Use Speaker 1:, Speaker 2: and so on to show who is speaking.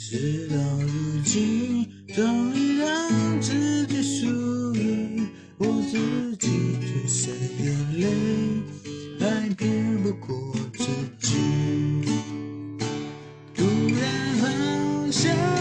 Speaker 1: 事到如今终于让自己属于我自己只剩眼泪还骗不过自己。突然好想